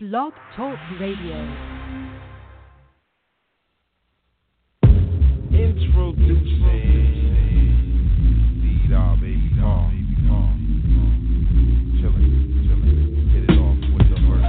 Blog Talk Radio. Introducing baby the verse.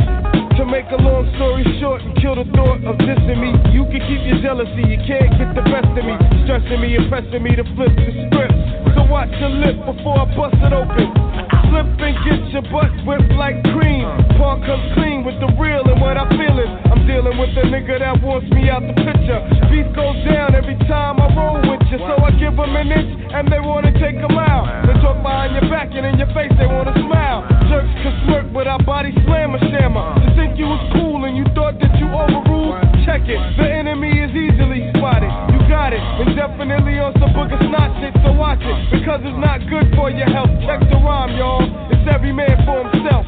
To make a long story short and kill the thought of dissing me, you can keep your jealousy, you can't get the best of me. Stressing me, impressing me to flip the script. So watch your lip before I bust it open. Slip and get your butt whipped like cream. Paul comes clean with the real and what I feelin'. I'm dealing with a nigga that wants me out the picture. Beat goes down every time I roll with you, so I give them an inch and they wanna take a mile. They talk behind your back and in your face they wanna smile. Jerks can smirk, but our body slam a shammer. To think you was cool and you thought that you overruled, check it. The enemy is easily spotted. You got it, and definitely on some booger snot shit, so watch it. Because it's not good for your health. Check the rhyme, y'all. It's every man for himself.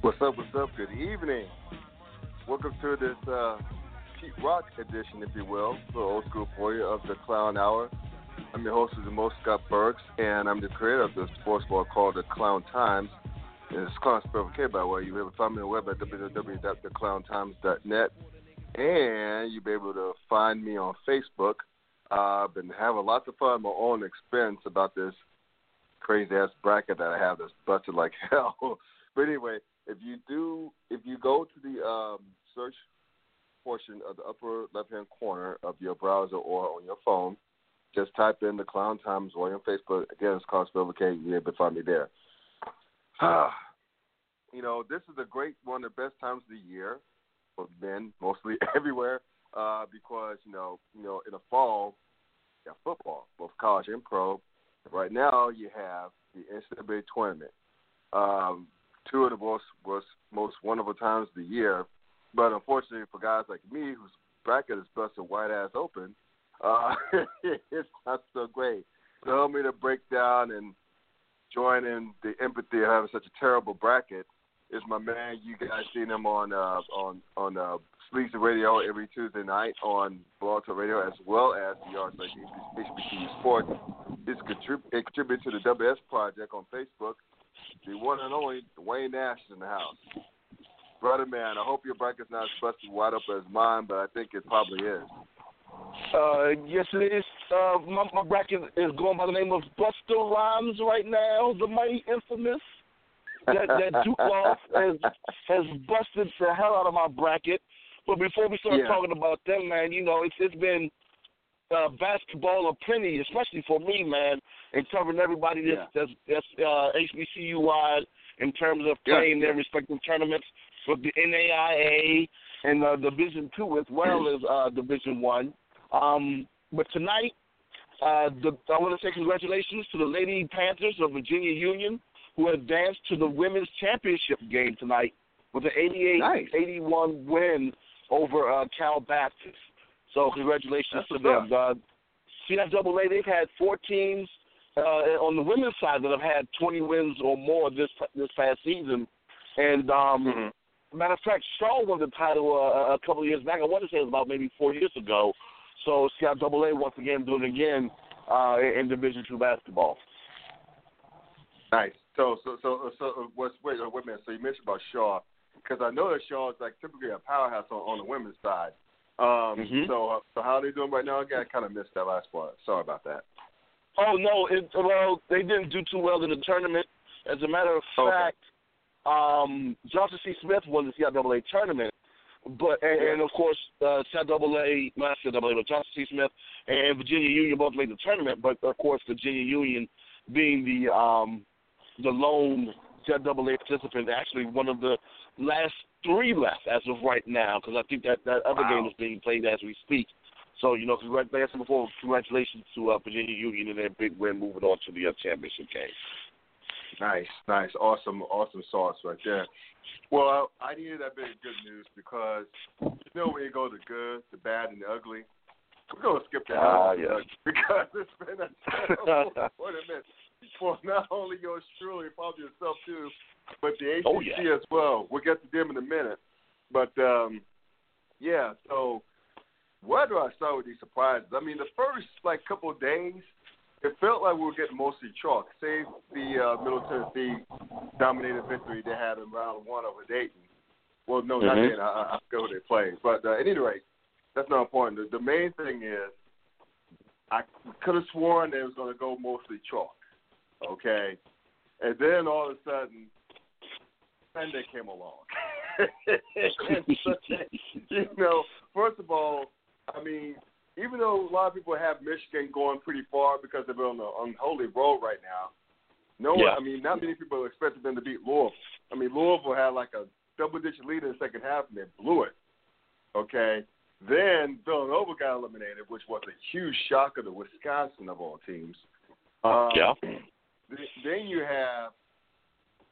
What's up, what's up? Good evening. Welcome to this uh, Pete Rock edition, if you will, the old school for you of the Clown Hour. I'm your host, most Scott Burks, and I'm the creator of the sports bar called the Clown Times. And it's Clown spelled K, by the way. You'll be able to find me on the web at www.theclowntimes.net. And you'll be able to find me on Facebook. I've been having lots of fun my own expense about this crazy ass bracket that I have that's busted like hell. but anyway, if you do, if you go to the um, search portion of the upper left hand corner of your browser or on your phone, just type in the Clown Times or on Facebook. Again, it's called Spell K. You'll be find me there. you know, this is a great one of the best times of the year for men, mostly everywhere, uh, because you know, you know, in the fall, you have football, both college and pro. Right now, you have the NCAA tournament. Um, two of the most most most wonderful times of the year, but unfortunately for guys like me, whose bracket is busted white ass open, uh, it's not so great. So help me to break down and join in the empathy of having such a terrible bracket is my man. You guys seen him on uh, on on uh, Sleazy Radio every Tuesday night on Blog Talk Radio, as well as the Yards like HBCU Sports. He's contrib- he contributed to the WS Project on Facebook. The one and only Dwayne Nash is in the house. Brother man, I hope your bracket's not as busted wide up as mine, but I think it probably is. Uh, yes, it is. Uh, my, my bracket is going by the name of Buster Rhymes right now, the mighty infamous. That that Duke Loft has has busted the hell out of my bracket. But before we start Yeah. talking about them, man, you know it's it's been uh, basketball plenty, especially for me, man, and covering everybody that's that's, that's uh, HBCU wide in terms of Yeah. playing their respective tournaments with the NAIA and uh, Division Two as well as uh, Division One. Um, but tonight, uh, the, I want to say congratulations to the Lady Panthers of Virginia Union who advanced to the women's championship game tonight with an 88-81 win over uh, Cal Baptist. So congratulations That's to them. Uh, CIAA, they've had four teams uh, on the women's side that have had 20 wins or more this this past season. And um, matter of fact, Shaw won the title uh, a couple of years back. I want to say it was about maybe four years ago. So CIAA once again doing it again uh, in Division Two basketball. Nice. So, so, so, so, what's wait, wait a minute. So you mentioned about Shaw, because I know that Shaw is like typically a powerhouse on, on the women's side. Um, Mhm. So, uh, so how are they doing right now? Again, I kind of missed that last part. Sorry about that. Oh no! It, well, they didn't do too well in the tournament. As a matter of Okay. fact, um, Johnson C. Smith won the CIAA tournament, but and, and of course uh, CIAA, not CIAA, but Johnson C. Smith and Virginia Union both made the tournament. But of course, Virginia Union being the um, the lone CIAA participant, actually one of the last three left as of right now, because I think that that other Wow. game is being played as we speak. So, you know, congratulations before congratulations to uh, Virginia Union and their big win moving on to the uh, championship game. Nice, nice, awesome, awesome sauce right there. Well, I needed that bit of good news because you know when you go the good, the bad, and the ugly. We're gonna skip that Ah, out yes. because it's been a terrible tournament for not only yours truly, probably yourself too, but the ACC Oh, yeah. as well. We'll get to them in a minute, but um, yeah. So where do I start with these surprises? I mean, the first like couple of days, it felt like we were getting mostly chalk, save the uh, Middle Tennessee dominated victory they had in round one over Dayton. Well, no, not Mhm. Dayton. I, I forget who they played. But uh, at any rate, that's not important. The, the main thing is, I could have sworn they was going to go mostly chalk. Okay, and then all of a sudden, Sunday came along. Sunday, you know, first of all, I mean, even though a lot of people have Michigan going pretty far because they're on the unholy road right now, no one, Yeah. I mean, not many people expected them to beat Louisville. I mean, Louisville had like a double digit lead in the second half and they blew it. Okay. Then Villanova got eliminated, which was a huge shocker to Wisconsin of all teams. Um, Yeah. Then you have,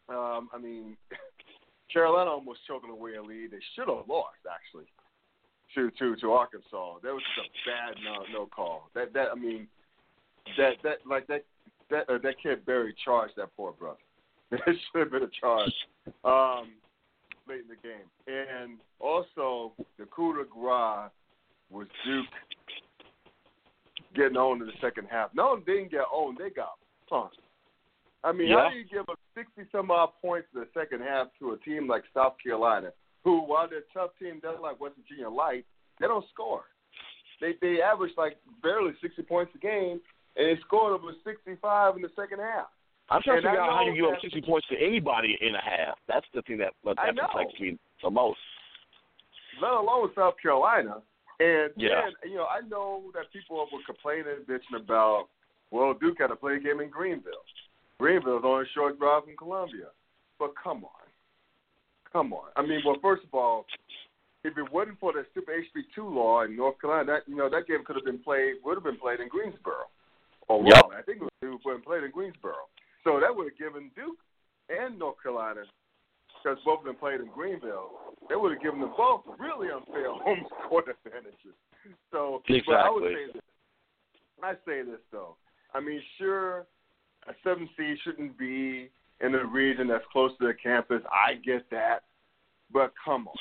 um, I mean, Carolina almost choking away a lead. They should have lost actually to to to Arkansas. That was just a bad no no call. That that I mean, that that like that that uh, that kid Barry charged that poor brother. It should have been a charge um, late in the game. And also the coup de grace was Duke getting on in the second half. No, they didn't get on. They got punked. I mean, how do you give up 60 some odd points in the second half to a team like South Carolina, who, while they're a tough team, they're like West Virginia Light, they don't score. They they average like barely 60 points a game, and they scored over 65 in the second half. I'm trying to And I figure out how you give up 60 points to anybody in a half. That's the thing that that perplexes me the most. let alone South Carolina. And Yeah. then, you know, I know that people were complaining bitching about, well, Duke had to play a game in Greenville. Greenville's on a short drive from Columbia. But come on. Come on. I mean, well, first of all, if it wasn't for the stupid HB2 law in North Carolina, that you know that game could have been played, would have been played in Greensboro. Or Yep. Raleigh. I think it would have been played in Greensboro. So that would have given Duke and North Carolina because both of them played in Greenville, they would have given them both really unfair home court advantages. So, but I would Exactly. say this. I say this though. I mean, sure, a seven seed shouldn't be in a region that's close to the campus. I get that, but come on,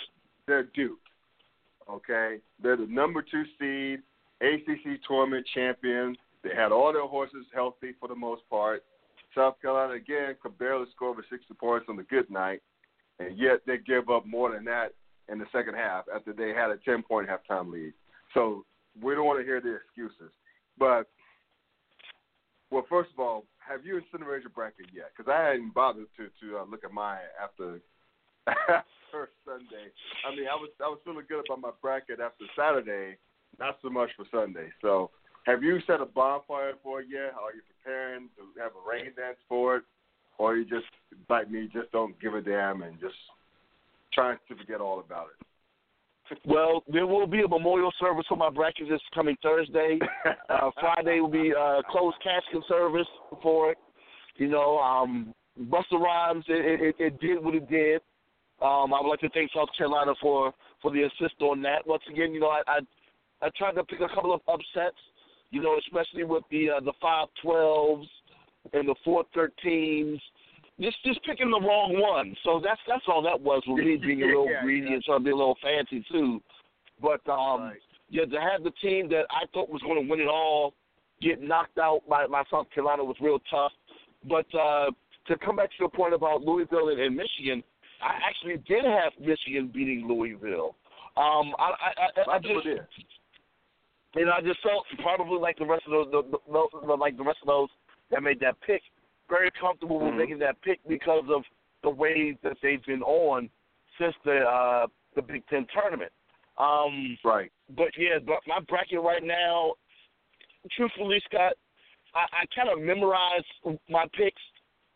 they're Duke. Okay, they're the number two seed, ACC tournament champion. They had all their horses healthy for the most part. South Carolina again could barely score over 60 points on the good night, and yet they give up more than that in the second half after they had a 10 point halftime lead. So we don't want to hear the excuses. But well, first of all, have you incinerated your bracket yet? Because I hadn't bothered to to uh, look at mine after after Sunday. I mean, I was I was feeling good about my bracket after Saturday, not so much for Sunday. So, have you set a bonfire for it yet? Are you preparing to have a rain dance for it, or you just like me, just don't give a damn and just trying to forget all about it? Well, there will be a memorial service for my bracket this coming Thursday. Uh, Friday will be uh, closed casket service for it. You know, um, Buster Rhymes, it, it, it did what it did. Um, I would like to thank South Carolina for for the assist on that. Once again, you know, I I, I tried to pick a couple of upsets. You know, especially with the uh, the five twelves and the four thirteens. Just just picking the wrong one. So that's that's all that was with me being a little Yeah, greedy yeah. and trying to be a little fancy too. But um Right. yeah, to have the team that I thought was going to win it all get knocked out by, by South Carolina was real tough. But uh, to come back to your point about Louisville and, and Michigan, I actually did have Michigan beating Louisville. Um, I, I, I, I just did. and I just felt probably like the rest of those, the, the, the, like the rest of those that made that pick, very comfortable with Mhm. making that pick because of the way that they've been on since the uh, the Big Ten tournament. Um, Right. but yeah, but my bracket right now, truthfully, Scott, I, I kind of memorized my picks,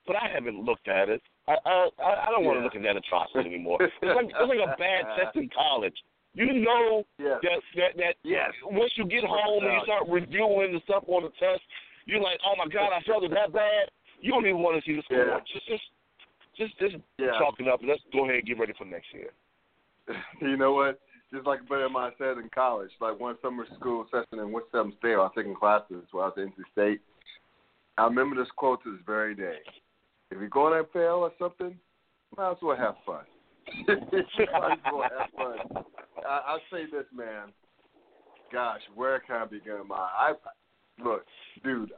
but I haven't looked at it. I I, I don't want to Yeah. look at that atrocity anymore. It's like it's like a bad test in college. You know Yeah. that that that Yes. once you get home and you start reviewing the stuff on the test, you're like, oh my god, I felt it that bad. You don't even want to see the score. Yeah. Just just just just Yeah. chalk it up and let's go ahead and get ready for next year. you know what? Just like a buddy of mine said in college, like one summer school session in Winston State, I was taking classes while I was at NC State. I remember this quote to this very day. If you're going to fail or something, might as well have fun. might as well have fun. I, I'll say this, man. Gosh, where can I begin? My, I look, dude.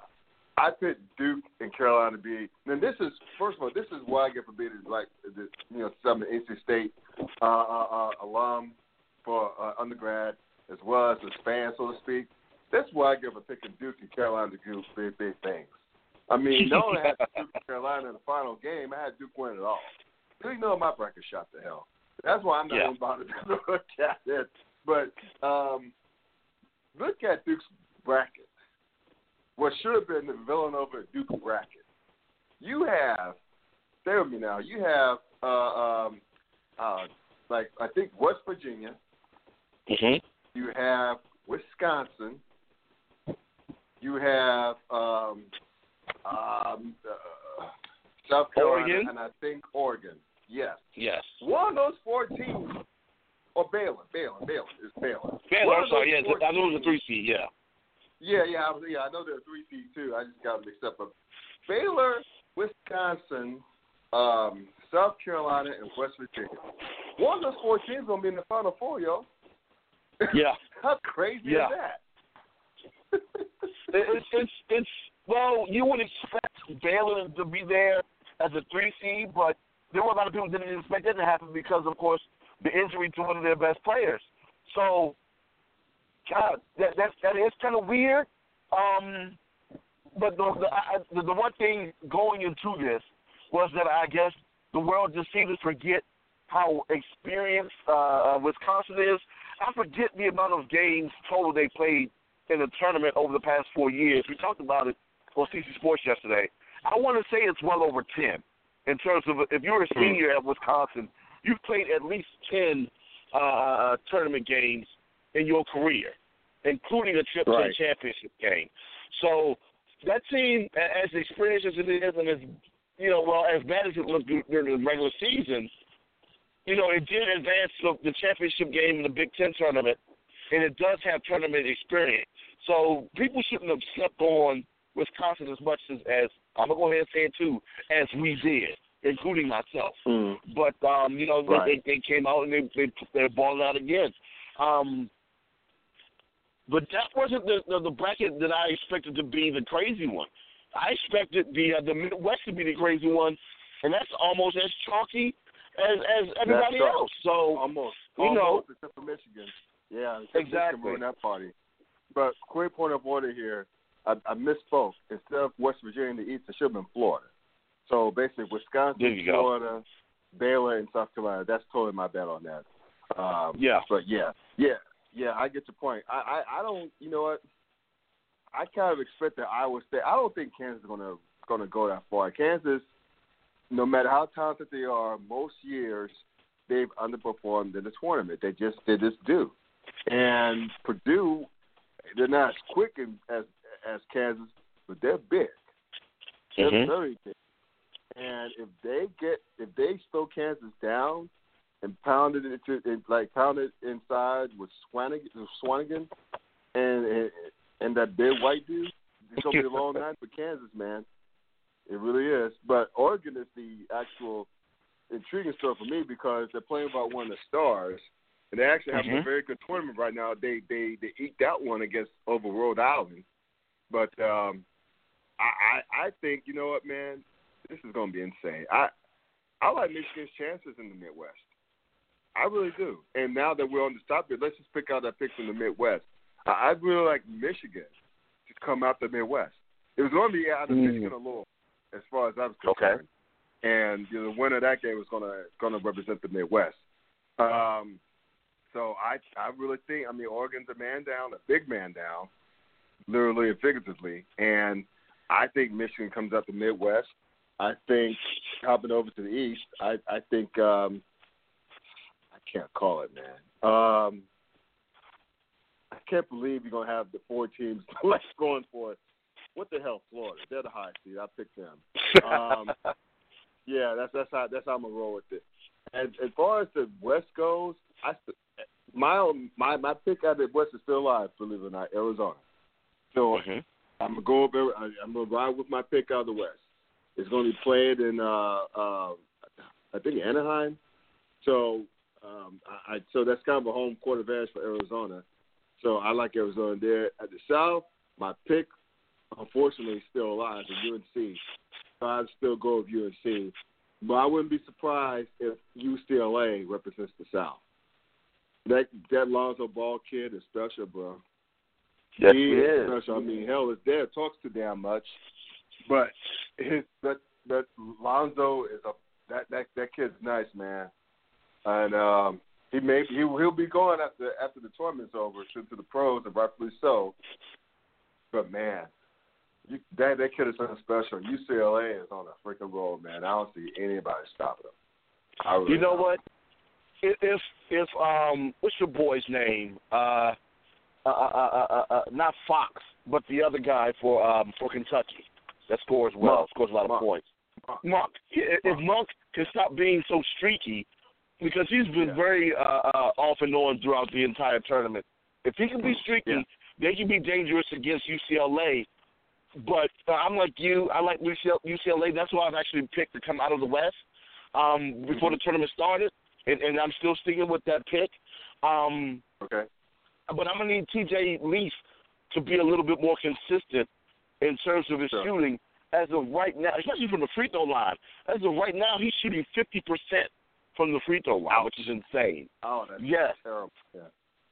I picked Duke and Carolina to be. And this is first of all, this is why I get for being like the you know some NC State uh, uh, uh, alum for uh, undergrad as well as a fan, so to speak. That's why I give a picking Duke and Carolina to do big big things. I mean, no one had Duke and Carolina in the final game. I had Duke win it all. You know my bracket shot to hell. That's why I'm not Yeah. even bothered to look at it. But um, look at Duke's bracket. What should have been the Villanova Duke bracket. You have, stay with me now. You have, uh, um, uh, like I think West Virginia. hmm You have Wisconsin. You have um, um, uh, South Carolina, Oregon? and I think Oregon. Yes. Yes. One of those four teams, or Baylor, Baylor, Baylor is Baylor. Baylor, I'm sorry. those Yeah, four I knew it was a three seed. Yeah. Yeah, yeah, I was, yeah. I know they're three seed too. I just got mixed up. But Baylor, Wisconsin, um, South Carolina, and West Virginia. One of those four teams gonna be in the Final Four, yo. Yeah. How crazy Yeah. is that? It's it's it's well, you would expect Baylor to be there as a three seed, but there were a lot of people didn't expect that to happen because, of course, the injury to one of their best players. So, God, that that that is kind of weird. Um, but the the, I, the the one thing going into this was that I guess the world just seemed to forget how experienced uh, uh, Wisconsin is. I forget the amount of games total they played in the tournament over the past four years. We talked about it on CC Sports yesterday. I want to say it's well over ten in terms of if you're a senior at Wisconsin, you've played at least ten uh, tournament games in your career, including a trip to Right. a championship game. So that team, as experienced as it is, and as you know, well as bad as it looked during the regular season, you know, it did advance the, the championship game in the Big Ten tournament, and it does have tournament experience. So people shouldn't have slept on Wisconsin as much as, as I'm gonna go ahead and say it too, as we did, including myself. Mm. But um, you know, Right. they, they came out and they they they're balling out again. Um, but that wasn't the, the the bracket that I expected to be the crazy one. I expected the uh, the Midwest to be the crazy one, and that's almost as chalky as as everybody That's else. So Almost. You know- Almost, except for Michigan. Yeah, Exactly. Michigan that party. But quick point of order here. I, I misspoke. Instead of West Virginia in the East, it should have been Florida. So basically, Wisconsin, There you go. Florida, Baylor, and South Carolina. That's totally my bet on that. Um, yeah, But yeah, yeah, yeah. I get your point. I, I, I don't. You know what? I kind of expect that Iowa State. I don't think Kansas is gonna gonna go that far. Kansas, no matter how talented they are, most years they've underperformed in the tournament. They just they just do. And Purdue, they're not as quick as as Kansas, but they're big. They're Mhm. very big. And if they get if they slow Kansas down and pound it into and like pound it inside with Swanigan, with Swanigan and, and and that big white dude, it's gonna be a long night for Kansas, man. It really is. But Oregon is the actual intriguing story for me because they're playing about one of the stars, and they actually have a Mhm. very good tournament right now. They they they eked out one against over Rhode Island, but um, I, I I think you know what, man, this is gonna be insane. I I like Michigan's chances in the Midwest. I really do. And now that we're on the topic, let's just pick out that pick from the Midwest. I, I really like Michigan to come out the Midwest. It was going to be out of Mm. Michigan or Louisville, as far as I was Okay. concerned. And you know, the winner of that game was going to going to represent the Midwest. Um, so I I really think I mean Oregon's a man down, a big man down, literally and figuratively, and I think Michigan comes out the Midwest. I think hopping over to the East, I I think um, can't call it, man. Um, I can't believe you're gonna have the four teams left going for it. What the hell, Florida? They're the high seed. I picked them. Um, yeah, that's that's how that's how I'm gonna roll with it. And as far as the West goes, I my my my pick out of the West is still alive. Believe it or not, Arizona. So Mhm. I'm gonna go over. I- I'm gonna ride with my pick out of the West. It's gonna be played in uh, uh, I think Anaheim. So um, I, I so that's kind of a home court advantage for Arizona. So I like Arizona there. At the South, my pick unfortunately is still alive at UNC. So I'd still go with UNC. But I wouldn't be surprised if UCLA represents the South. That that Lonzo Ball kid is special, bro. Yes, he he is is. special. I mean, hell, his dad talks too damn much, but his that that Lonzo is a that that that kid's nice, man, and um, he may he he'll be going after after the tournament's over to to the pros, and rightfully so. But man, you, that that kid is something special. UCLA is on a freaking roll, man. I don't see anybody stopping him. I really You know don't. what? If if, um, what's your boy's name? Uh, uh, uh, uh, uh, uh, not Fox, but the other guy for um for Kentucky that scores well, Monk. scores a lot of Monk. points. Monk. Monk. If. Monk can stop being so streaky, because he's been Yeah. very uh, uh, off and on throughout the entire tournament. If he can be streaky, Yeah. they can be dangerous against UCLA. But uh, I'm like you. I like UCLA. That's why I've actually picked to come out of the West um, before the tournament started, and, and I'm still sticking with that pick. Um, Okay. but I'm gonna need TJ Leaf to be a little bit more consistent in terms of his Sure. shooting. As of right now, especially from the free throw line, as of right now, he's shooting 50 percent from the free throw line, which is insane. Oh, that's Yes, terrible. Yeah.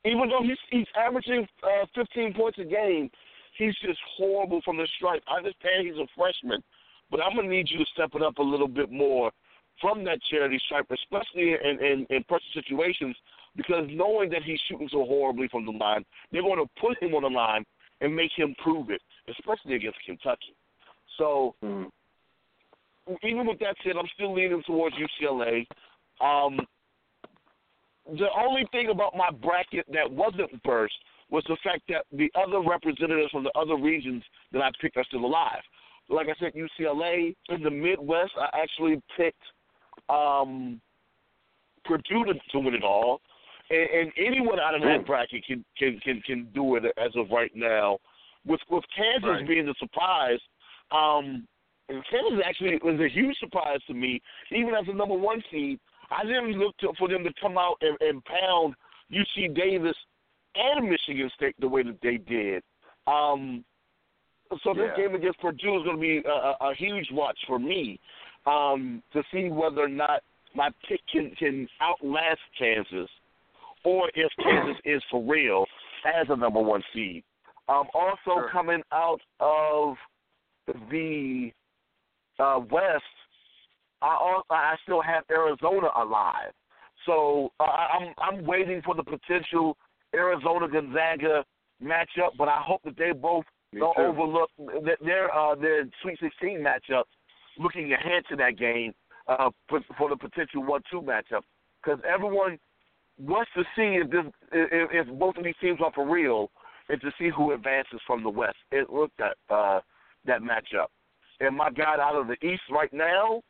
even though he's he's averaging uh, 15 points a game, he's just horrible from the stripe. I understand he's a freshman, but I'm gonna need you to step it up a little bit more from that charity stripe, especially in in, in pressure situations, because knowing that he's shooting so horribly from the line, they're going to put him on the line and make him prove it, especially against Kentucky. So Mm. even with that said, I'm still leaning towards UCLA. Um, the only thing about my bracket that wasn't burst was the fact that the other representatives from the other regions that I picked are still alive. Like I said, UCLA in the Midwest, I actually picked um, Purdue to, to win it all, and, and anyone out of that bracket can can can can do it as of right now. With with Kansas Right. being the surprise, um, and Kansas actually was a huge surprise to me, even as a number one seed. I didn't look to, for them to come out and, and pound UC Davis and Michigan State the way that they did. Um, so this Yeah. game against Purdue is going to be a, a, huge watch for me um, to see whether or not my pick can, can outlast Kansas, or if Kansas is for real as a number one seed. Um, also Sure. coming out of the uh, West, I also, I still have Arizona alive. So uh, I'm I'm waiting for the potential Arizona Gonzaga matchup, but I hope that they both Me don't too. overlook th- their uh, their Sweet 16 matchup, looking ahead to that game uh, for, for the potential one-two matchup, because everyone wants to see if this if, if both of these teams are for real, and to see who advances from the West. It looked at uh, that matchup, and my guy out of the East right now,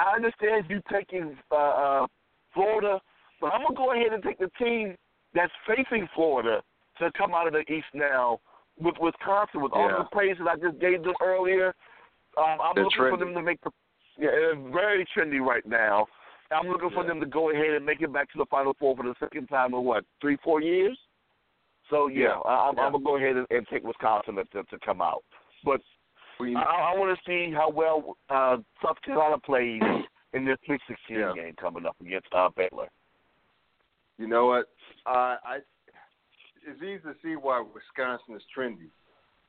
I understand you taking uh, uh, Florida, but I'm gonna go ahead and take the team that's facing Florida to come out of the East now with Wisconsin, with all the praise that I just gave them earlier. Um, I'm They're looking for them to make the yeah, very trendy right now. I'm looking for Yeah. them to go ahead and make it back to the Final Four for the second time in what three, four years. So yeah, Yeah. I, I'm, Yeah. I'm gonna go ahead and, and take Wisconsin to, to, to come out. But I, I want to see how well uh, South Carolina plays in this Sweet 16 Yeah. game coming up against uh, Baylor. you know what? Uh, I it's easy to see why Wisconsin is trendy.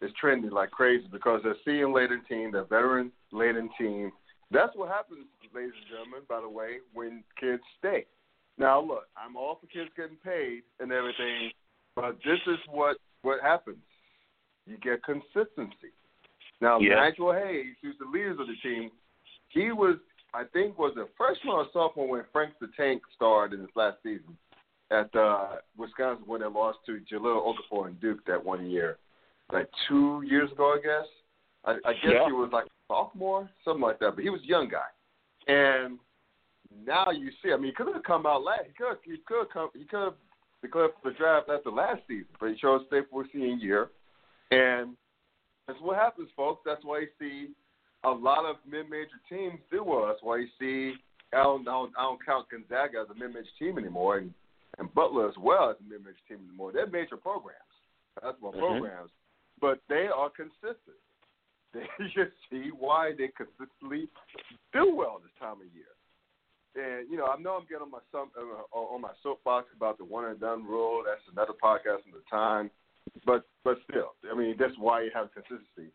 It's trendy like crazy because they're seeing laden team, they're veteran laden team. That's what happens, ladies and gentlemen. By the way, when kids stay. Now, look, I'm all for kids getting paid and everything, but this is what what happens. You get consistency. Now, Yeah. Nigel Hayes, who's the leaders of the team, he was, I think, was a freshman or sophomore when Frank the Tank starred in his last season at uh, Wisconsin when they lost to Jahlil Okafor and Duke that one year, like two years ago, I guess. I, I guess Yeah. he was like a sophomore, something like that. But he was a young guy, and now you see. I mean, he could have come out last. He could. He could come. He could have declared for the draft after last season, but he chose to stay for a senior year, and that's what happens, folks. That's why you see a lot of mid-major teams do well. That's why you see. I don't, I don't, I don't count Gonzaga as a mid-major team anymore, and and Butler as well as a mid-major team anymore. They're major programs. That's what Mhm. programs, but they are consistent. then you see why they consistently do well this time of year. And you know, I know I'm getting on my some, uh, on my soapbox about the one and done rule. That's another podcast in the time, but but still, I mean, that's why you have consistency.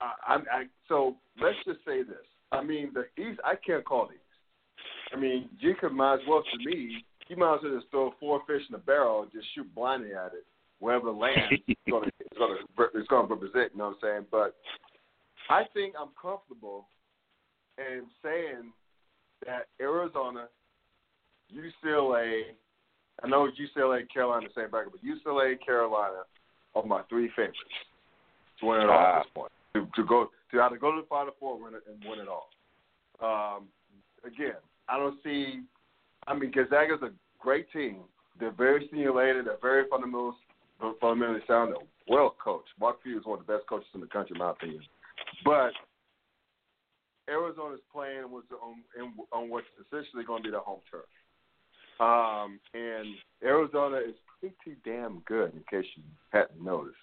I, I'm I so let's just say this. I mean, the East. I can't call the East. I mean, Jacob might as well to me. He might as well just throw four fish in a barrel and just shoot blindly at it wherever it lands. it's gonna it's gonna gonna represent. You know what I'm saying? But I think I'm comfortable in saying that Arizona, UCLA, I know UCLA, Carolina, same bracket, but UCLA, Carolina are my three favorites to win it all at this point. To, to go to either go to the Final Four win it, and win it all. Um, again, I don't see. I mean, Gonzaga's a great team. They're very stimulated. They're very fundamental, fundamentally sound. They're well coached. Mark Few is one of the best coaches in the country, in my opinion. But Arizona's playing was on in, on what's essentially going to be the home turf. Um, and Arizona is pretty damn good, in case you hadn't noticed.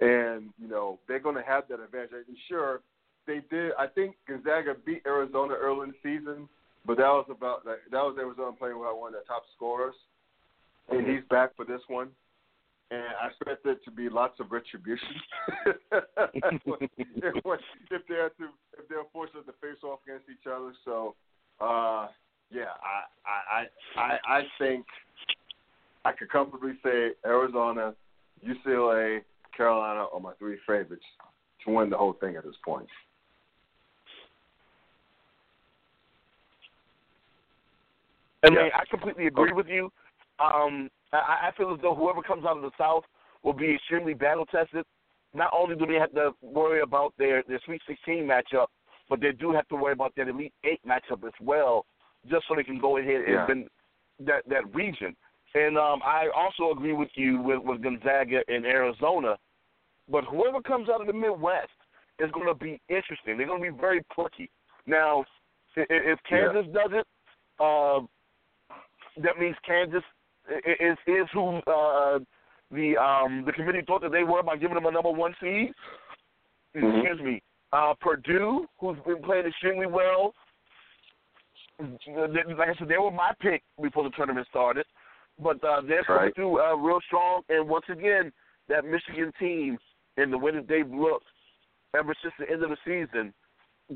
And you know they're going to have that advantage. And sure, they did. I think Gonzaga beat Arizona early in the season, but that was about that was Arizona playing with one of their top scorers, and he's back for this one and I expect there to be lots of retribution if they're to if they're forced to face off against each other. So, uh, yeah, I I I I think could comfortably say Arizona, UCLA, Carolina are my three favorites to win the whole thing at this point. I mean, I completely agree with you. Um, I, I feel as though whoever comes out of the South will be extremely battle tested. Not only do they have to worry about their their Sweet 16 matchup, but they do have to worry about their Elite Eight matchup as well, just so they can go ahead and Yeah. win that that region. And um, I also agree with you with, with Gonzaga in Arizona, but whoever comes out of the Midwest is going to be interesting. They're going to be very plucky. Now, if Kansas does it, uh, that means Kansas is is who uh, the um, the committee thought that they were by giving them a number one seed. Mhm. Excuse me. Uh, Purdue, who's been playing extremely well. Like I said, they were my pick before the tournament started, but uh, they're coming Right. through uh, real strong. And once again, that Michigan team and the way that they've looked ever since the end of the season,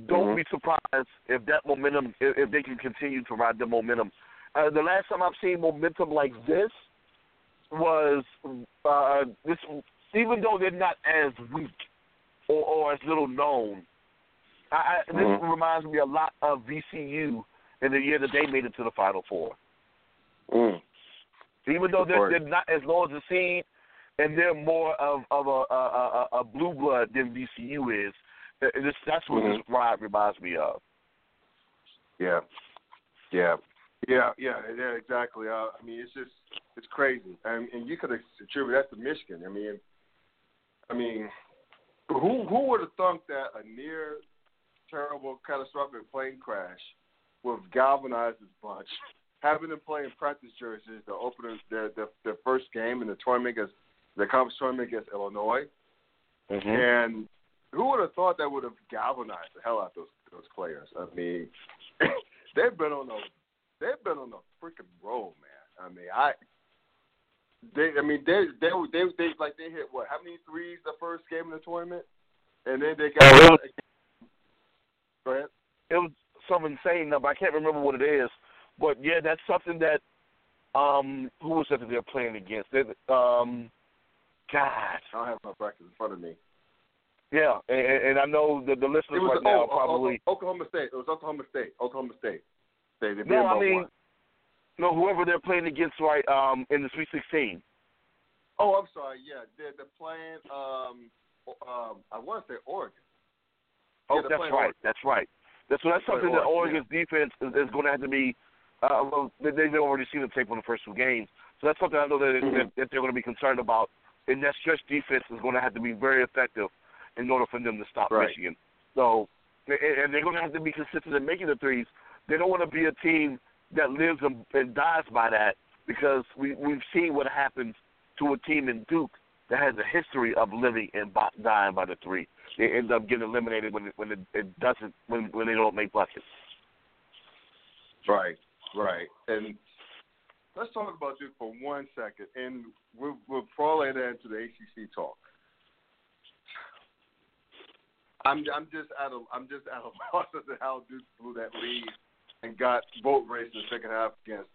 don't Mhm. be surprised if that momentum, if, if they can continue to ride the momentum. Uh, the last time I've seen momentum like this was uh, this, even though they're not as weak or, or as little known. I, I, this Mhm. reminds me a lot of VCU in the year that they made it to the Final Four. Mm. Even though they're, they're not as low as a scene, and they're more of of a a, a, a blue blood than VCU is. This, that's what Mhm. this ride reminds me of. Yeah, yeah, yeah, yeah, yeah. Exactly. Uh, I mean, it's just it's crazy, and, and you could attribute that to Michigan. I mean, I mean, who who would have thunk that a near terrible, catastrophic plane crash would have galvanized this bunch, having them play in practice jerseys, the opener, their their, their first game in the tournament against the conference tournament against Illinois, Mm-hmm. and who would have thought that would have galvanized the hell out of those those players? I mean, they've been on a they've been on a freaking roll, man. I mean, I they I mean they they they they like they hit what? How many threes the first game in the tournament? And then they got it Go ahead. it was some insane number. I can't remember what it is, but yeah, that's something that um who was that that they're playing against? They, um, God, I don't have my bracket in front of me. yeah, and, and I know that the listeners right now oh, oh, probably oh, Oklahoma State. It was Oklahoma State. Oklahoma State. They they no, I mean one. no whoever they're playing against right um in the Sweet Sixteen. Oh, I'm sorry. Yeah, they're, they're playing. Um, um, I want to say Oregon. Oh, Yeah, they're that's right. Oregon. That's right. That's so that's something that Oregon, Oregon's defense is, is going to have to be. Uh, well, they, they've already seen the tape on the first two games, so that's something I know that, Mhm. that, that they're going to be concerned about. And that stretch defense is going to have to be very effective in order for them to stop Right. Michigan. So, and, and they're going to have to be consistent in making the threes. They don't want to be a team that lives and, and dies by that because we we've seen what happens to a team in Duke that has a history of living and by, dying by the three. they end up getting eliminated when it, when it, it doesn't when when they don't make buckets. Right, right. And let's talk about this for one second, and we'll, we'll parlay that into the ACC talk. I'm I'm just out of I'm just out of loss to how Duke blew that lead and got boat race in the second half against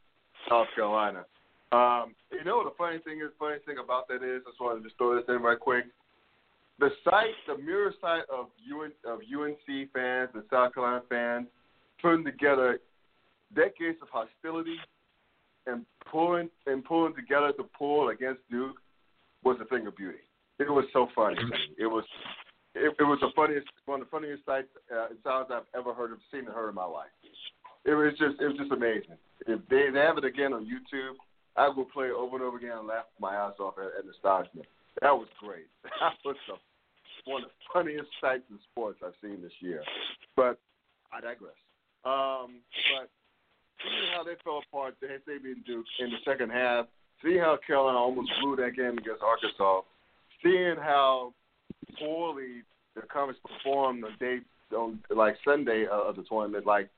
South Carolina. Um, you know the funny thing is, funny thing about that is, I just want to just throw this in right quick. The site, the mirror site of UN, of UNC fans and South Carolina fans, putting together decades of hostility and pulling and pulling together to pull against Duke was a thing of beauty. It was so funny. It was it, it was the funniest one of the funniest sights uh, sounds I've ever heard of seen and heard in my life. It was just it was just amazing. If they, they have it again on YouTube, I will play it over and over again and laugh my ass off at, at astonishment. That was great. That was the, one of the funniest sights in sports I've seen this year. But I digress. Um, but seeing how they fell apart, they they beat Duke in the second half. Seeing how Carolina almost blew that game against Arkansas. Seeing how poorly the conference performed the day on like Sunday of the tournament. Like,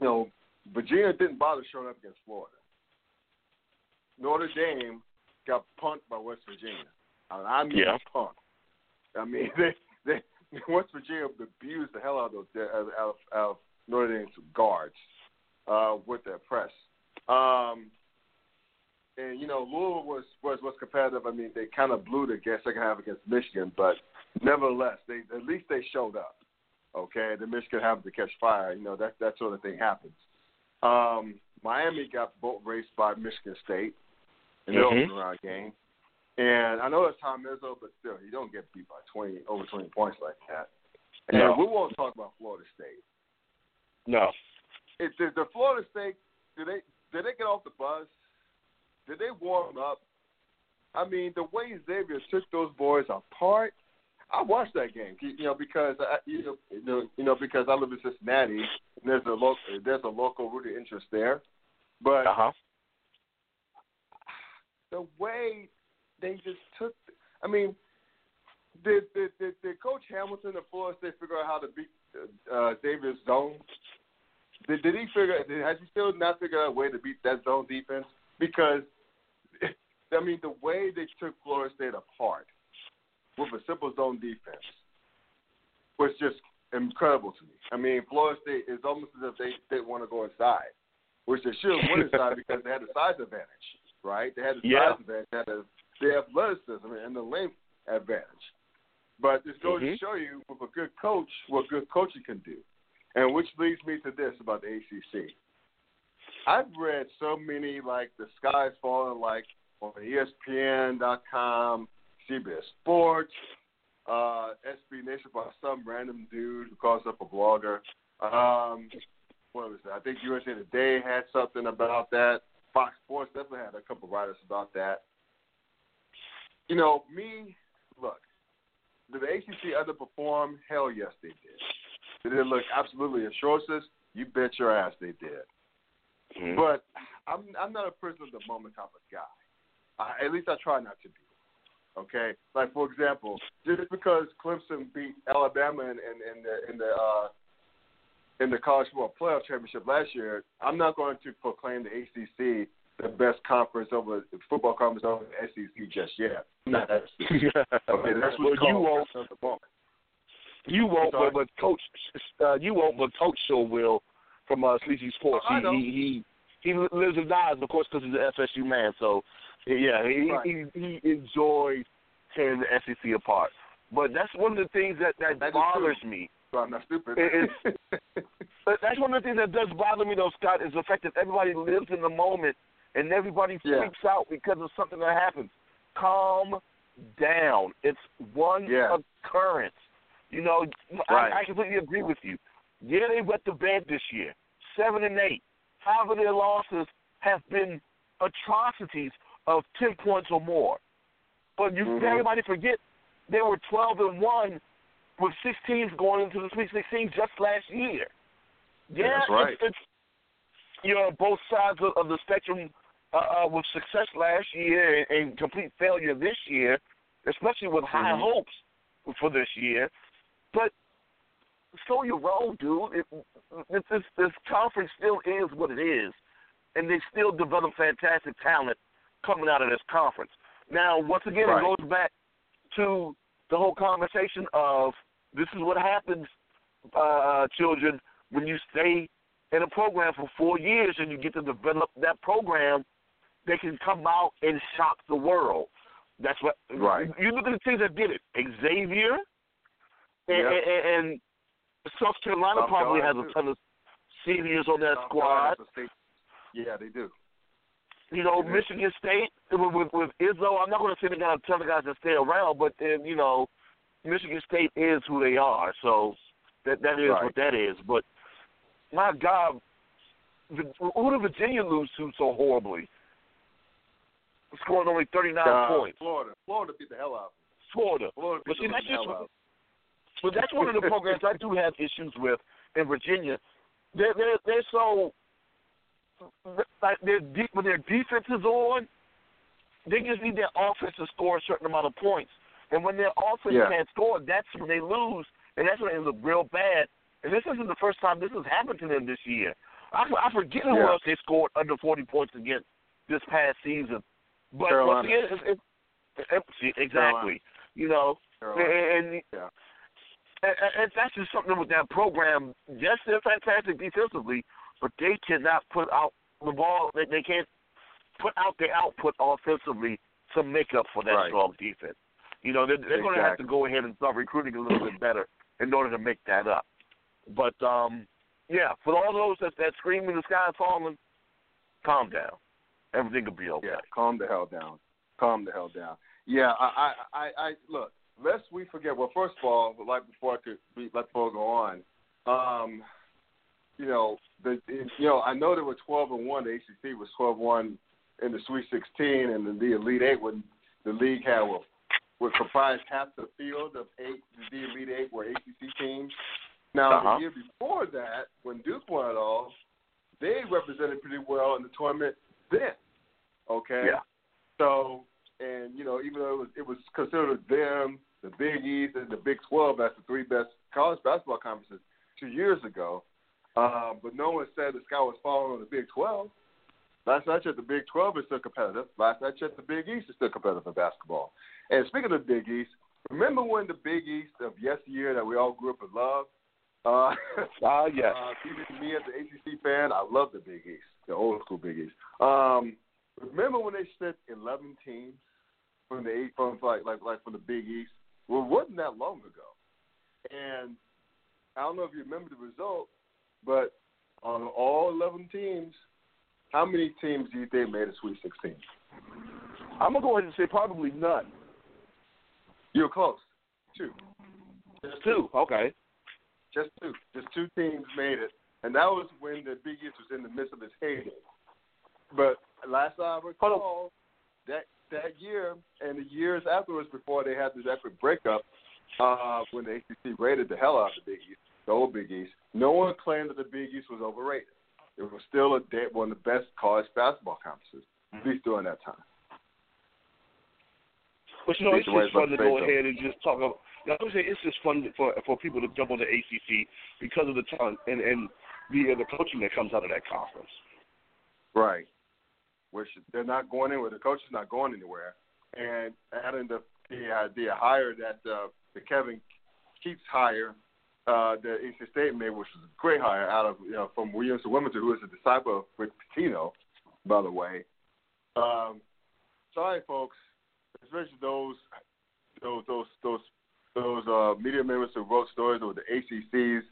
you know, Virginia didn't bother showing up against Florida. Notre Dame got punked by West Virginia. I mean, Yeah. punked. I mean, they, they West Virginia abused the hell out of those out of, out of Notre Dame's guards uh, with their press. Um, and you know, Louisville was was was competitive. I mean, they kind of blew the second half against Michigan, but nevertheless, they at least they showed up. Okay, the Michigan happened to catch fire. You know that that sort of thing happens. Um, Miami got boat raced by Michigan State in the Mhm. opening round game, and I know it's Tom Izzo, but still, you don't get beat by twenty over twenty points like that. And No. we won't talk about Florida State. No. It, the, the Florida State did they did they get off the bus? Did they warm up? I mean, the way Xavier took those boys apart. I watched that game, you know, because I, you know, you know, because I live in Cincinnati, and there's a local, there's a local rooted interest there. But Uh huh. the way they just took, I mean, did did did, did Coach Hamilton of Florida State figure out how to beat uh, Xavier's zone? Did, did he figure? Did, has he still not figured out a way to beat that zone defense? Because I mean, the way they took Florida State apart with a simple zone defense was just incredible to me. I mean, Florida State is almost as if they didn't want to go inside, which they should have went inside because they had the size advantage, right? They had the Yeah. size advantage, they had the, the athleticism and the length advantage. But this goes Mhm. to show you, with a good coach, what good coaching can do. And which leads me to this about the ACC. I've read so many like the sky's falling, like on ESPN.com, CBS Sports, uh, SB Nation by some random dude who calls up a blogger. Um, what was that? I think USA Today had something about that. Fox Sports definitely had a couple writers about that. You know, me, look, did the ACC underperform? Hell yes, they did. Did it look absolutely atrocious? You bet your ass they did. Mhm. But I'm I'm not a person of the moment type of guy. I, at least I try not to be. Okay, like for example, just because Clemson beat Alabama in, in, in the in the uh, in the college football playoff championship last year, I'm not going to proclaim the ACC the best conference over football conference over the SEC just yet. Not that. Okay, that's well, what's you won't. At the moment. You won't, but, but Coach, uh, you won't, but Coach sure will from uh, Sleazy Sports. Oh, he, he he he lives and dies, of course, because he's an FSU man. So yeah, he Right. he, he enjoys tearing the SEC apart. But that's one of the things that that, That bothers me. So I'm not stupid. It that's one of the things that does bother me, though, Scott, is the fact that everybody lives in the moment and everybody Yeah. freaks out because of something that happens. Calm down. It's one Yeah. occurrence. You know, Right. I, I completely agree with you. Yeah, they wet the bed this year, seven and eight. Half of their losses have been atrocities of ten points or more. But you, Mhm. everybody forget they were twelve and one with six teams going into the Sweet Sixteen just last year. Yeah, That's right. It's, it's you know both sides of, of the spectrum uh, uh, with success last year and, and complete failure this year, especially with high Mhm. hopes. for this year. But slow your roll, dude. It, it, this this conference still is what it is, and they still develop fantastic talent coming out of this conference. Now, once again, Right. it goes back to the whole conversation of this is what happens, uh, children, when you stay in a program for four years and you get to develop that program, they can come out and shock the world. That's what. Right. You look at the teams that did it. Xavier, Yep. and, and South Carolina South probably Carolina, has a ton of seniors on that South squad. Carolina has a state- Yeah, they do. You know, Mhm. Michigan State with, with with Izzo. I'm not going to say they're going to tell the guys to stay around, but then you know, Michigan State is who they are. So that that is Right. what that is. But my God, who did Virginia lose to so horribly? Scoring only 39 Uh, points. Florida. Florida beat the hell out of them. Florida. Florida But beat see, the that's just hell out of but that's one of the programs I do have issues with in Virginia. They're they're they're so like their deep when their defense is on, they just need their offense to score a certain amount of points. And when their offense Yeah. can't score, that's when they lose, and that's when they look real bad. And this isn't the first time this has happened to them this year. I, I forget who Yeah. else they scored under 40 points against this past season. But Carolina. once again, it's, it's, see, exactly. You know, Carolina. and, Yeah. And, that's just something with that program. Yes, they're fantastic defensively, but they cannot put out the ball. They, they can't put out their output offensively to make up for that Right. strong defense. You know, they're, they're going to have to go ahead and start recruiting a little bit better in order to make that up. But um, yeah, for all those that that screaming the sky falling, calm down. Everything will be okay. Yeah, calm the hell down. Calm the hell down. Yeah, I, I, I, I look. Lest we forget. Well, first of all, like before I could we, let before I go on, um, you know, the you know I know there were twelve and one. The ACC was twelve one in the Sweet Sixteen, and the, the Elite Eight when the league had what would comprise half the field of eight. The Elite Eight were ACC teams. Now Uh-huh. the year before that, when Duke won it all, they represented pretty well in the tournament then. Okay. Yeah. So, and you know, even though it was, it was considered them, the Big East, and the Big Twelve as the three best college basketball conferences two years ago, uh, but no one said the sky was falling on the Big Twelve. Last night at the Big Twelve is still competitive. Last night at the Big East is still competitive in basketball. And speaking of the Big East, remember when the Big East of yesteryear that we all grew up and loved? Uh, Ah, yes. uh, even me as an ACC fan, I love the Big East, the old school Big East. Um, remember when they sent eleven teams from the eight from like like like from the Big East? Well, it wasn't that long ago, and I don't know if you remember the result, but on all eleven teams, how many teams do you think made a Sweet Sixteen? I'm gonna go ahead and say probably none. You're close, two. Just Two. Okay. Just two. Just two teams made it, and that was when the Big East was in the midst of its heyday. But last I recall, that that year and the years afterwards, before they had this epic breakup, uh, when the ACC raided the hell out of the Big East, the old Big East, no one claimed that the Big East was overrated. It was still a de- one of the best college basketball conferences, at least during that time. But you know, it's Speak the way just fun to go ahead and just talk about. You know, I would say it's just fun for for people to jump on the ACC because of the talent and and the uh, the coaching that comes out of that conference. Right. Which they're not going anywhere. The coach is not going anywhere. And adding the the, uh, the hire that uh, the Kevin Keatts hire uh, that NC State made, which was a great hire out of you know from Williams to Wilmington, who is a disciple of Rick Pitino, by the way. Um, sorry, folks, especially those those those those those uh, media members who wrote stories over the ACC's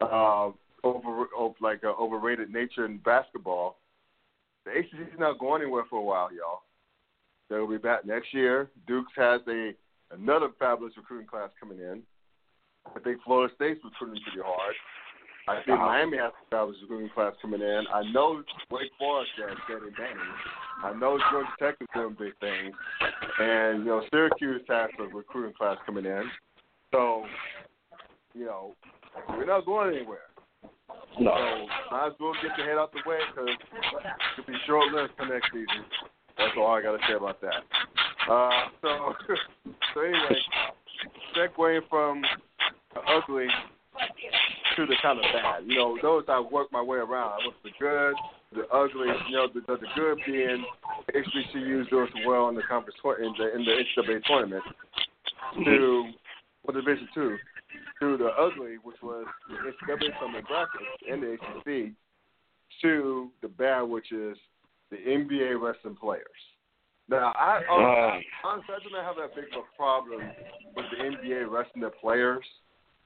uh, over, over like uh, overrated nature in basketball. The ACC is not going anywhere for a while, y'all. They'll be back next year. Dukes has a another fabulous recruiting class coming in. I think Florida State's recruiting pretty hard. I think Miami has a fabulous recruiting class coming in. I know Wake Forest has Danny Manning. I know Georgia Tech is doing big things, and you know Syracuse has a recruiting class coming in. So, you know, we're not going anywhere. No. So might as well get your head out the way because it could be short lived for next season. That's all I got to say about that. Uh, so, so anyway, segueing from the ugly to the kind of bad. You know, those I work my way around. I from the good, the ugly. You know, the, the, the good being HBCUs doing so well in the conference in the in the NCAA tournament to well, Division Two to the ugly, which was the NCAA tournament brackets and the ACC, to the bad, which is the NBA wrestling players. Now, I honestly, I do not have that big of a problem with the NBA wrestling their players.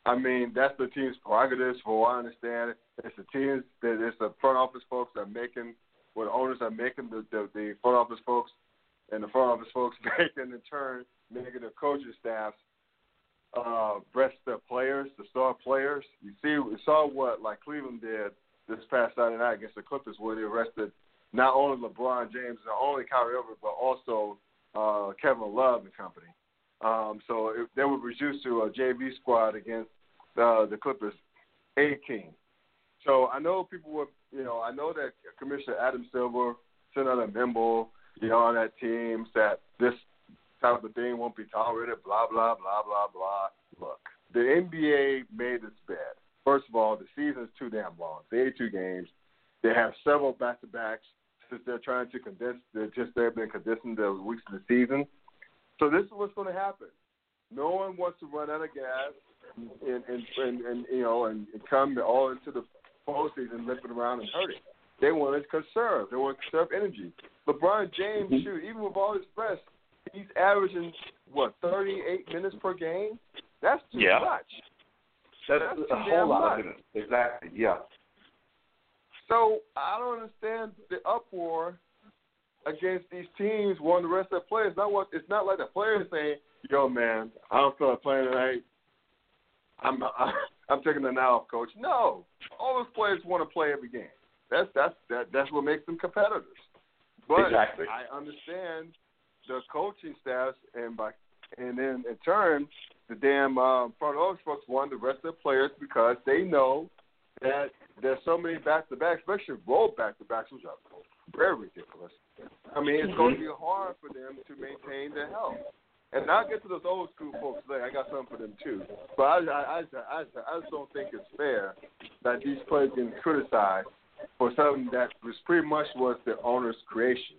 I mean, that's the team's prerogatives, for what I understand. it. It's the teams that it's the front office folks that are making, what the owners are making, the, the the front office folks, and the front office folks making in turn making the coaching staffs uh, rest their players, the star players. You see, we saw what like Cleveland did this past Saturday night against the Clippers, where they arrested not only LeBron James, not only Kyrie Irving, but also uh, Kevin Love and company. Um, so it, they were reduced to a JV squad against uh, the Clippers A team. So I know people were, you know, I know that Commissioner Adam Silver sent out a memo, you know, on that team that this type of thing won't be tolerated, blah, blah, blah, blah, blah. Look, the NBA made its bed. First of all, the season's too damn long. It's 82 games. They have several back-to-backs since they're trying to condense. They're just they've been condensing the weeks of the season. So this is what's going to happen. No one wants to run out of gas and and and, and you know and, and come all into the postseason limping around and hurting. They want to conserve. They want to conserve energy. LeBron James, mm-hmm. shoot, even with all his rest, he's averaging what 38 minutes per game. That's too Yeah. much. That's That's a whole lot much. of it. Exactly. Yeah. So I don't understand the uproar against these teams wanting to rest their players. Not what it's not like the players saying, "Yo, man, I don't feel like playing tonight. I'm I'm taking the night off, coach." No, all those players want to play every game. That's that's that that's what makes them competitors. But Exactly. I understand the coaching staffs and by and then in turn the damn um, front office folks want the rest of the players because they know that there's so many back to backs, especially roll back to backs, which are very ridiculous. I mean, it's going to be hard for them to maintain their health. And I'll get to those old school folks later. I got something for them too. But I, I, I, I, I just don't think it's fair that these players getting criticized for something that was pretty much was the owner's creation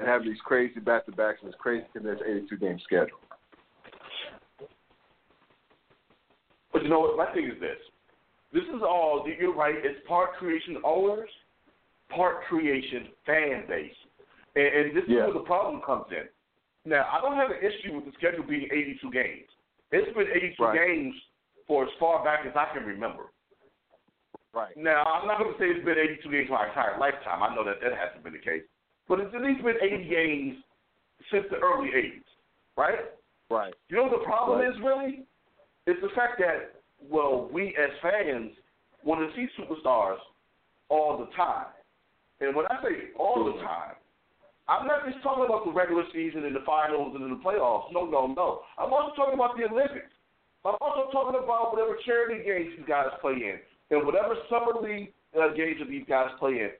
and have these crazy back to backs and this crazy condensed 82 game schedule. But you know what? My thing is this. This is all, you're right, it's part creation owners, part creation fan base. And, and this Yeah. is where the problem comes in. Now, I don't have an issue with the schedule being 82 games. It's been 82 Right. games for as far back as I can remember. Right. Now, I'm not going to say it's been 82 games my entire lifetime. I know that that hasn't been the case. But it's at least been 80 games since the early 80s, right? Right. You know what the problem Right. is, really? It's the fact that, well, we as fans want to see superstars all the time. And when I say all the time, I'm not just talking about the regular season and the finals and the playoffs. No, no, no. I'm also talking about the Olympics. I'm also talking about whatever charity games you guys play in and whatever summer league uh, games that these guys play in.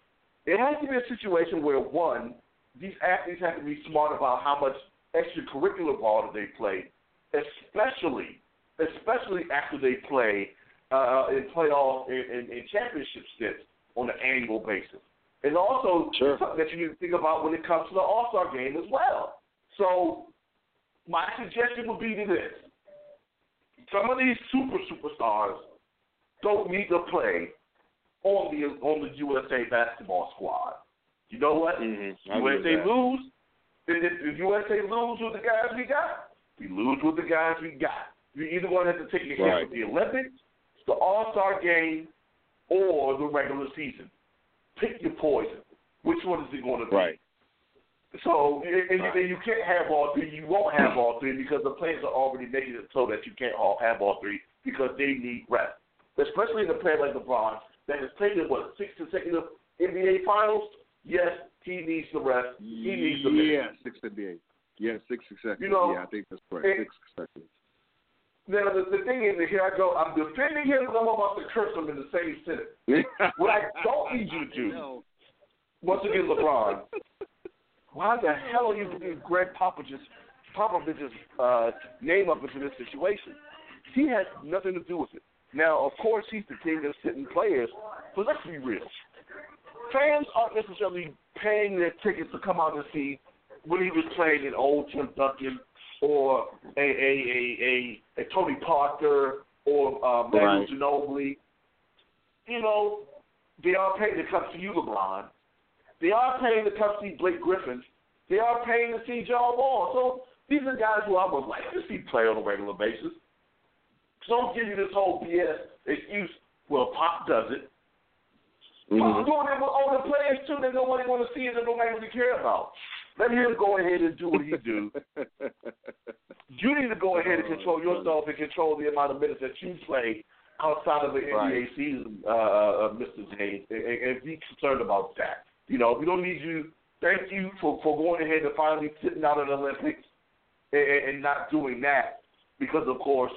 It has to be a situation where, one, these athletes have to be smart about how much extracurricular ball that they play, especially especially after they play uh, in playoff and, and, and championship stints on an annual basis. And also Sure. something that you need to think about when it comes to the All Star game as well. So my suggestion would be to this. Some of these super superstars don't need to play on the on the USA basketball squad. You know what? Mm-hmm. USA lose, if if USA lose with the guys we got, we lose with the guys we got. You're either going to have to take your hit Right. with the Olympics, the All Star game, or the regular season. Pick your poison. Which one is it going to be? Right. So, and, Right. and you can't have all three. You won't have all three because the players are already making it so that you can't all have all three because they need rest. Especially in a player like LeBron that has in what six consecutive NBA Finals. Yes, he needs the rest. He needs the minutes. Yeah, six NBA. Yeah, six consecutive. You know, yeah, I think that's correct. it- six consecutive. Now the, the thing is, here I go. I'm defending him. and I'm about to curse him in the same sentence. What I don't need you to do, once again, LeBron. Why the hell are you doing Gregg Popovich's Popovich's uh, name up into this situation. He has nothing to do with it. Now, of course, he's the king of sitting players, but let's be real. Fans aren't necessarily paying their tickets to come out and see when he was playing in old Tim Duncan or a a a a, a Tony Parker or uh, Manu Right. Ginobili. You know, they are paying to come see you, LeBron. They are paying to come see Blake Griffin. They are paying to see John Wall. So these are guys who I would like to see play on a regular basis. So don't give you this whole BS excuse. Well, Pop does it. Pop's doing it with older players too. They don't want to see it. They don't really care about. Let him go ahead and do what he do. You need to go ahead and control yourself and control the amount of minutes that you play outside of the NBA Right. season, uh, uh, Mr. James, and, and be concerned about that. You know, we don't need you. Thank you for, for going ahead and finally sitting out of the Olympics and, and and not doing that because, of course,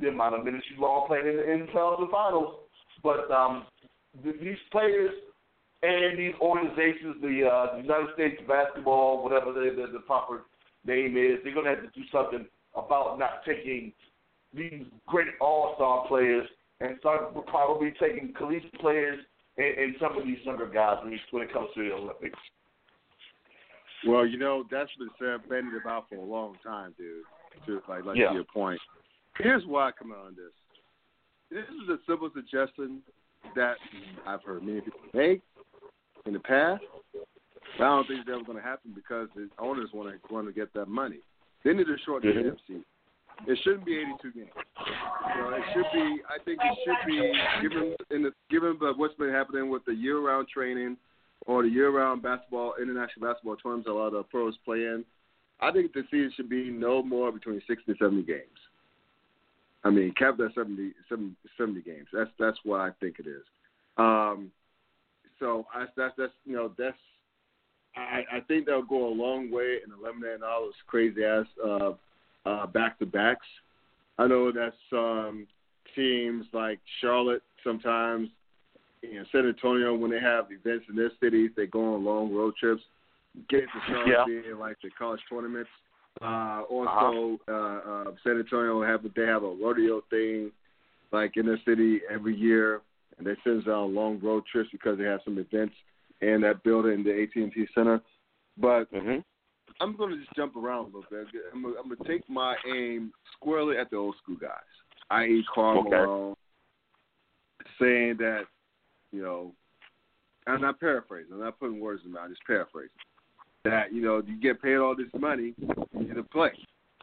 the amount of minutes you all played in, in playoffs and finals. But um, these players and these organizations, the, uh, the United States basketball, whatever the, the, the proper name is, they're going to have to do something about not taking these great all-star players and start probably taking collegiate players and, and some of these younger guys when it- comes to the Olympics. Well, you know that's been said, bandied about for a long time, dude. To like, like Yeah. to your point. Here's why I come out on this. This is a simple suggestion that I've heard many people make in the past. I don't think it's ever going to happen because the owners want to want to get that money. They need to shorten Mhm. the MC. It shouldn't be 82 games. Know, it should be. I think it should be given in the given but what's been happening with the year-round training or the year-round basketball, international basketball tournaments a lot of pros play in. I think the season should be no more between 60 and 70 games. I mean, cap that 70, 70, 70 games. That's that's what I think it is. Um, so I, that's that's you know that's I, I think that'll go a long way in eliminating all those crazy ass uh, uh, back to backs. I know that's um, teams like Charlotte sometimes, you know, San Antonio when they have events in their cities, they go on long road trips. Get to Charlotte Yeah. being like the college tournaments. Uh, also, uh uh, San Antonio have they have a rodeo thing, like in their city every year, and they send us on long road trips because they have some events in that building, the AT&T Center. But Mm-hmm. I'm going to just jump around a little bit. I'm going I'm to take my aim squarely at the old school guys, i.e., Karl Okay. Malone, saying that, you know, I'm not paraphrasing. I'm not putting words in my mouth. Just paraphrasing. That you know, you get paid all this money, to play.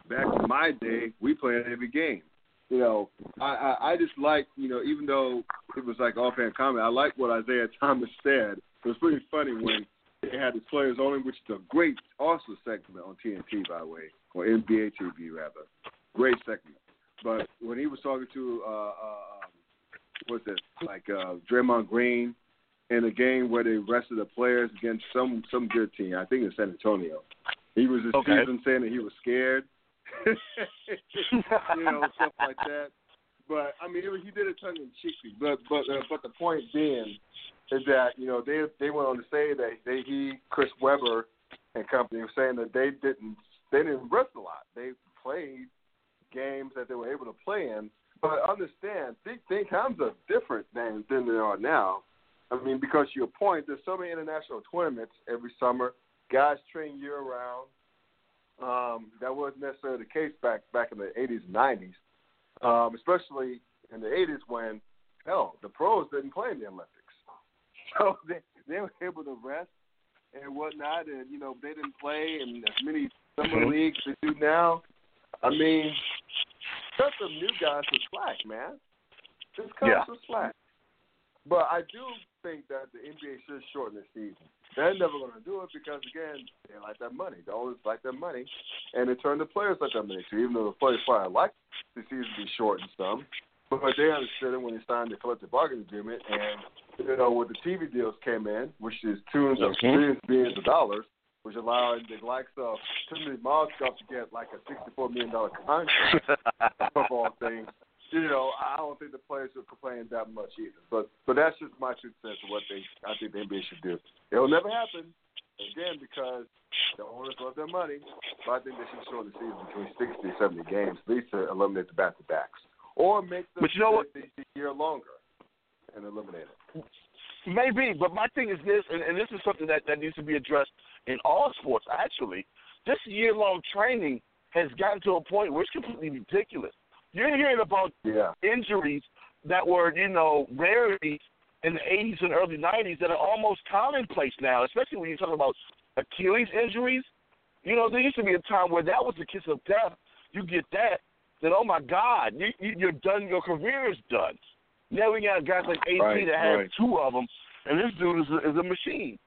Back in my day, we played every game. You know, I, I I just like you know, even though it was like offhand comment, I like what Isiah Thomas said. It was pretty funny when they had the players only, which is a great also segment on TNT by the way, or NBA TV rather. Great segment. But when he was talking to uh, uh um, what's it like uh Draymond Green in a game where they rested the players against some some good team. I think it's San Antonio. He was this Okay. season saying that he was scared. you know, stuff like that. But I mean, was, he did it tongue in cheek. But but uh, but the point being is that you know they they went on to say that they he Chris Webber and company were saying that they didn't they didn't rest a lot. They played games that they were able to play in. But understand, things times are different than than they are now. I mean, because your point, there's so many international tournaments every summer. Guys train year round. Um, that wasn't necessarily the case back back in the 80s and 90s, um, especially in the 80s when hell the pros didn't play in the Olympics, so they they were able to rest and whatnot, and you know they didn't play in as many summer Mhm. leagues as they do now. I mean, cut some new guys some slack, man. Just cut Yeah. some slack. But I do think that the NBA should shorten the season. They're never going to do it because, again, they like that money. They always like that money. And in turn, the players like that money too, even though the players probably like the season to be shortened some. But they understood it when they signed the collective bargaining agreement. And, you know, when the TV deals came in, which is tens of Mhm. billions, billions of dollars, which allowed the likes of Timothy Mozgov to get like a $64 million contract football thing. You know, I don't think the players will complain that much either. But but that's just my two cents of what they I think the NBA should do. It'll never happen, Again, because the owners love their money, but I think they should shorten the season between 60 and 70 games, at least to eliminate the back to backs. Or make the, But you know what? the, the year longer and eliminate it. Maybe, but my thing is this, and, and this is something that, that needs to be addressed in all sports, actually. This year long training has gotten to a point where it's completely ridiculous. You're hearing about Yeah. injuries that were, you know, rarities in the 80s and early 90s that are almost commonplace now, especially when you're talking about Achilles injuries. You know, there used to be a time where that was the kiss of death. You get that, then oh my God, you, you, you're done. Your career is done. Now we got guys like AT Right, that have right. two of them, and this dude is a, is a machine.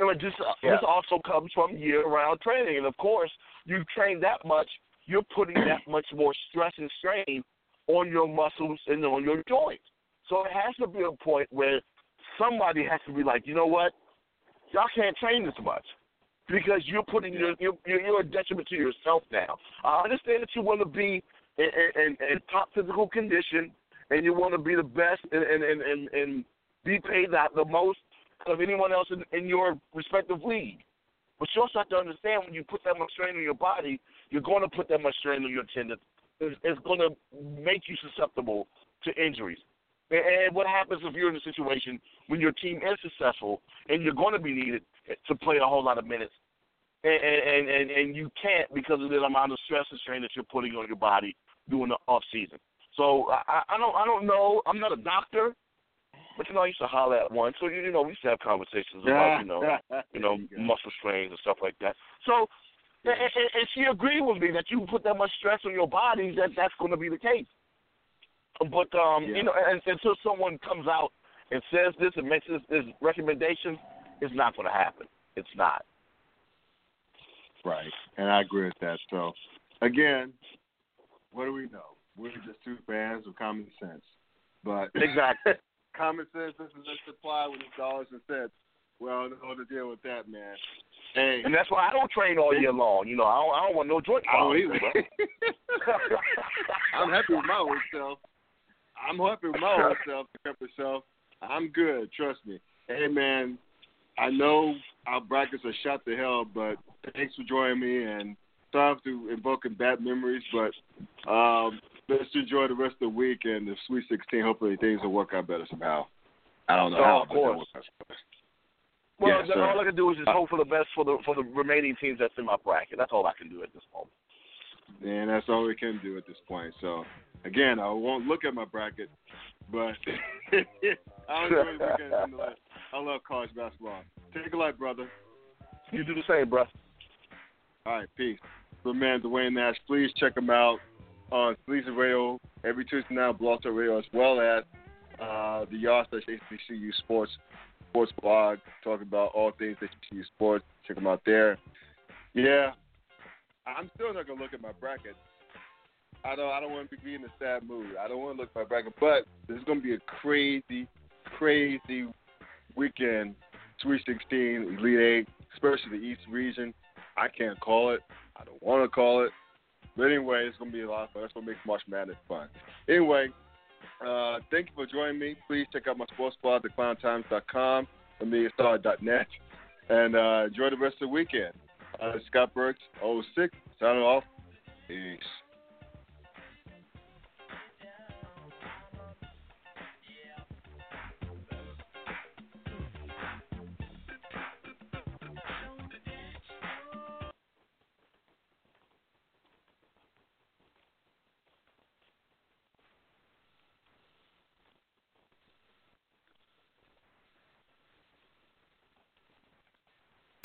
And it uh, just Yeah. this also comes from year-round training, and of course, you train that much, you're putting that much more stress and strain on your muscles and on your joints. So it has to be a point where somebody has to be like, you know what, y'all can't train this much because you're putting your you're, you're a detriment to yourself now. I understand that you want to be in, in, in top physical condition and you want to be the best and and and, and, and be paid that the most of anyone else in, in your respective league. But you also have to understand when you put that much strain on your body, you're going to put that much strain on your tendons. It's, it's going to make you susceptible to injuries. And, and what happens if you're in a situation when your team is successful and you're going to be needed to play a whole lot of minutes, and and and, and you can't because of the amount of stress and strain that you're putting on your body during the off season. So I, I don't I don't know. I'm not a doctor, but you know I used to holler at one. So you know we used to have conversations about you know you know muscle strains and stuff like that. So and, and, and she agreed with me that you put that much stress on your body that that's going to be the case. But um, Yeah. you know, and, until someone comes out and says this and makes this, this recommendation, it's not going to happen. It's not. Right. And I agree with that. So, again, what do we know? We're just two fans of common sense. But Exactly. common sense doesn't apply it's dollars and cents. Well, no to deal with that, man. Hey, And that's why I don't train all year long. You know, I don't, I don't want no joint I don't either. bro. I'm happy with my old self. I'm happy with my old self, the self. I'm good, trust me. Hey man, I know our brackets are shot to hell, but thanks for joining me and sorry to invoking bad memories, but um let's enjoy the rest of the week and the Sweet Sixteen. Hopefully things will work out better somehow. I don't know Oh, how, of course. work out. Well, Yes, then all I can do is just Uh, hope for the best for the for the remaining teams that's in my bracket. That's all I can do at this moment. And that's all we can do at this point. So, again, I won't look at my bracket, but I enjoy the weekend nonetheless. I love college basketball. Take a light, brother. You do the same, bro. All right, peace. So, man, Dwayne Nash, please check him out on Sleazy Radio every Tuesday night, Blog Talk Radio, as well as uh, the Yard slash HBCU Sports Sports blog, talking about all things HBCU sports. Check them out there. Yeah, I'm still not gonna look at my bracket. I don't. I don't want to be in a sad mood. I don't want to look at my bracket, but this is gonna be a crazy, crazy weekend. Sweet 16, Elite Eight, especially the East region. I can't call it. I don't want to call it. But anyway, it's gonna be a lot of fun. That's what makes March Madness fun. Anyway, uh, thank you for joining me. Please check out my sports blog, theclowntimes.com, ameliastar.net, and uh, enjoy the rest of the weekend. Uh, Scott Burks, 06, signing off. Peace.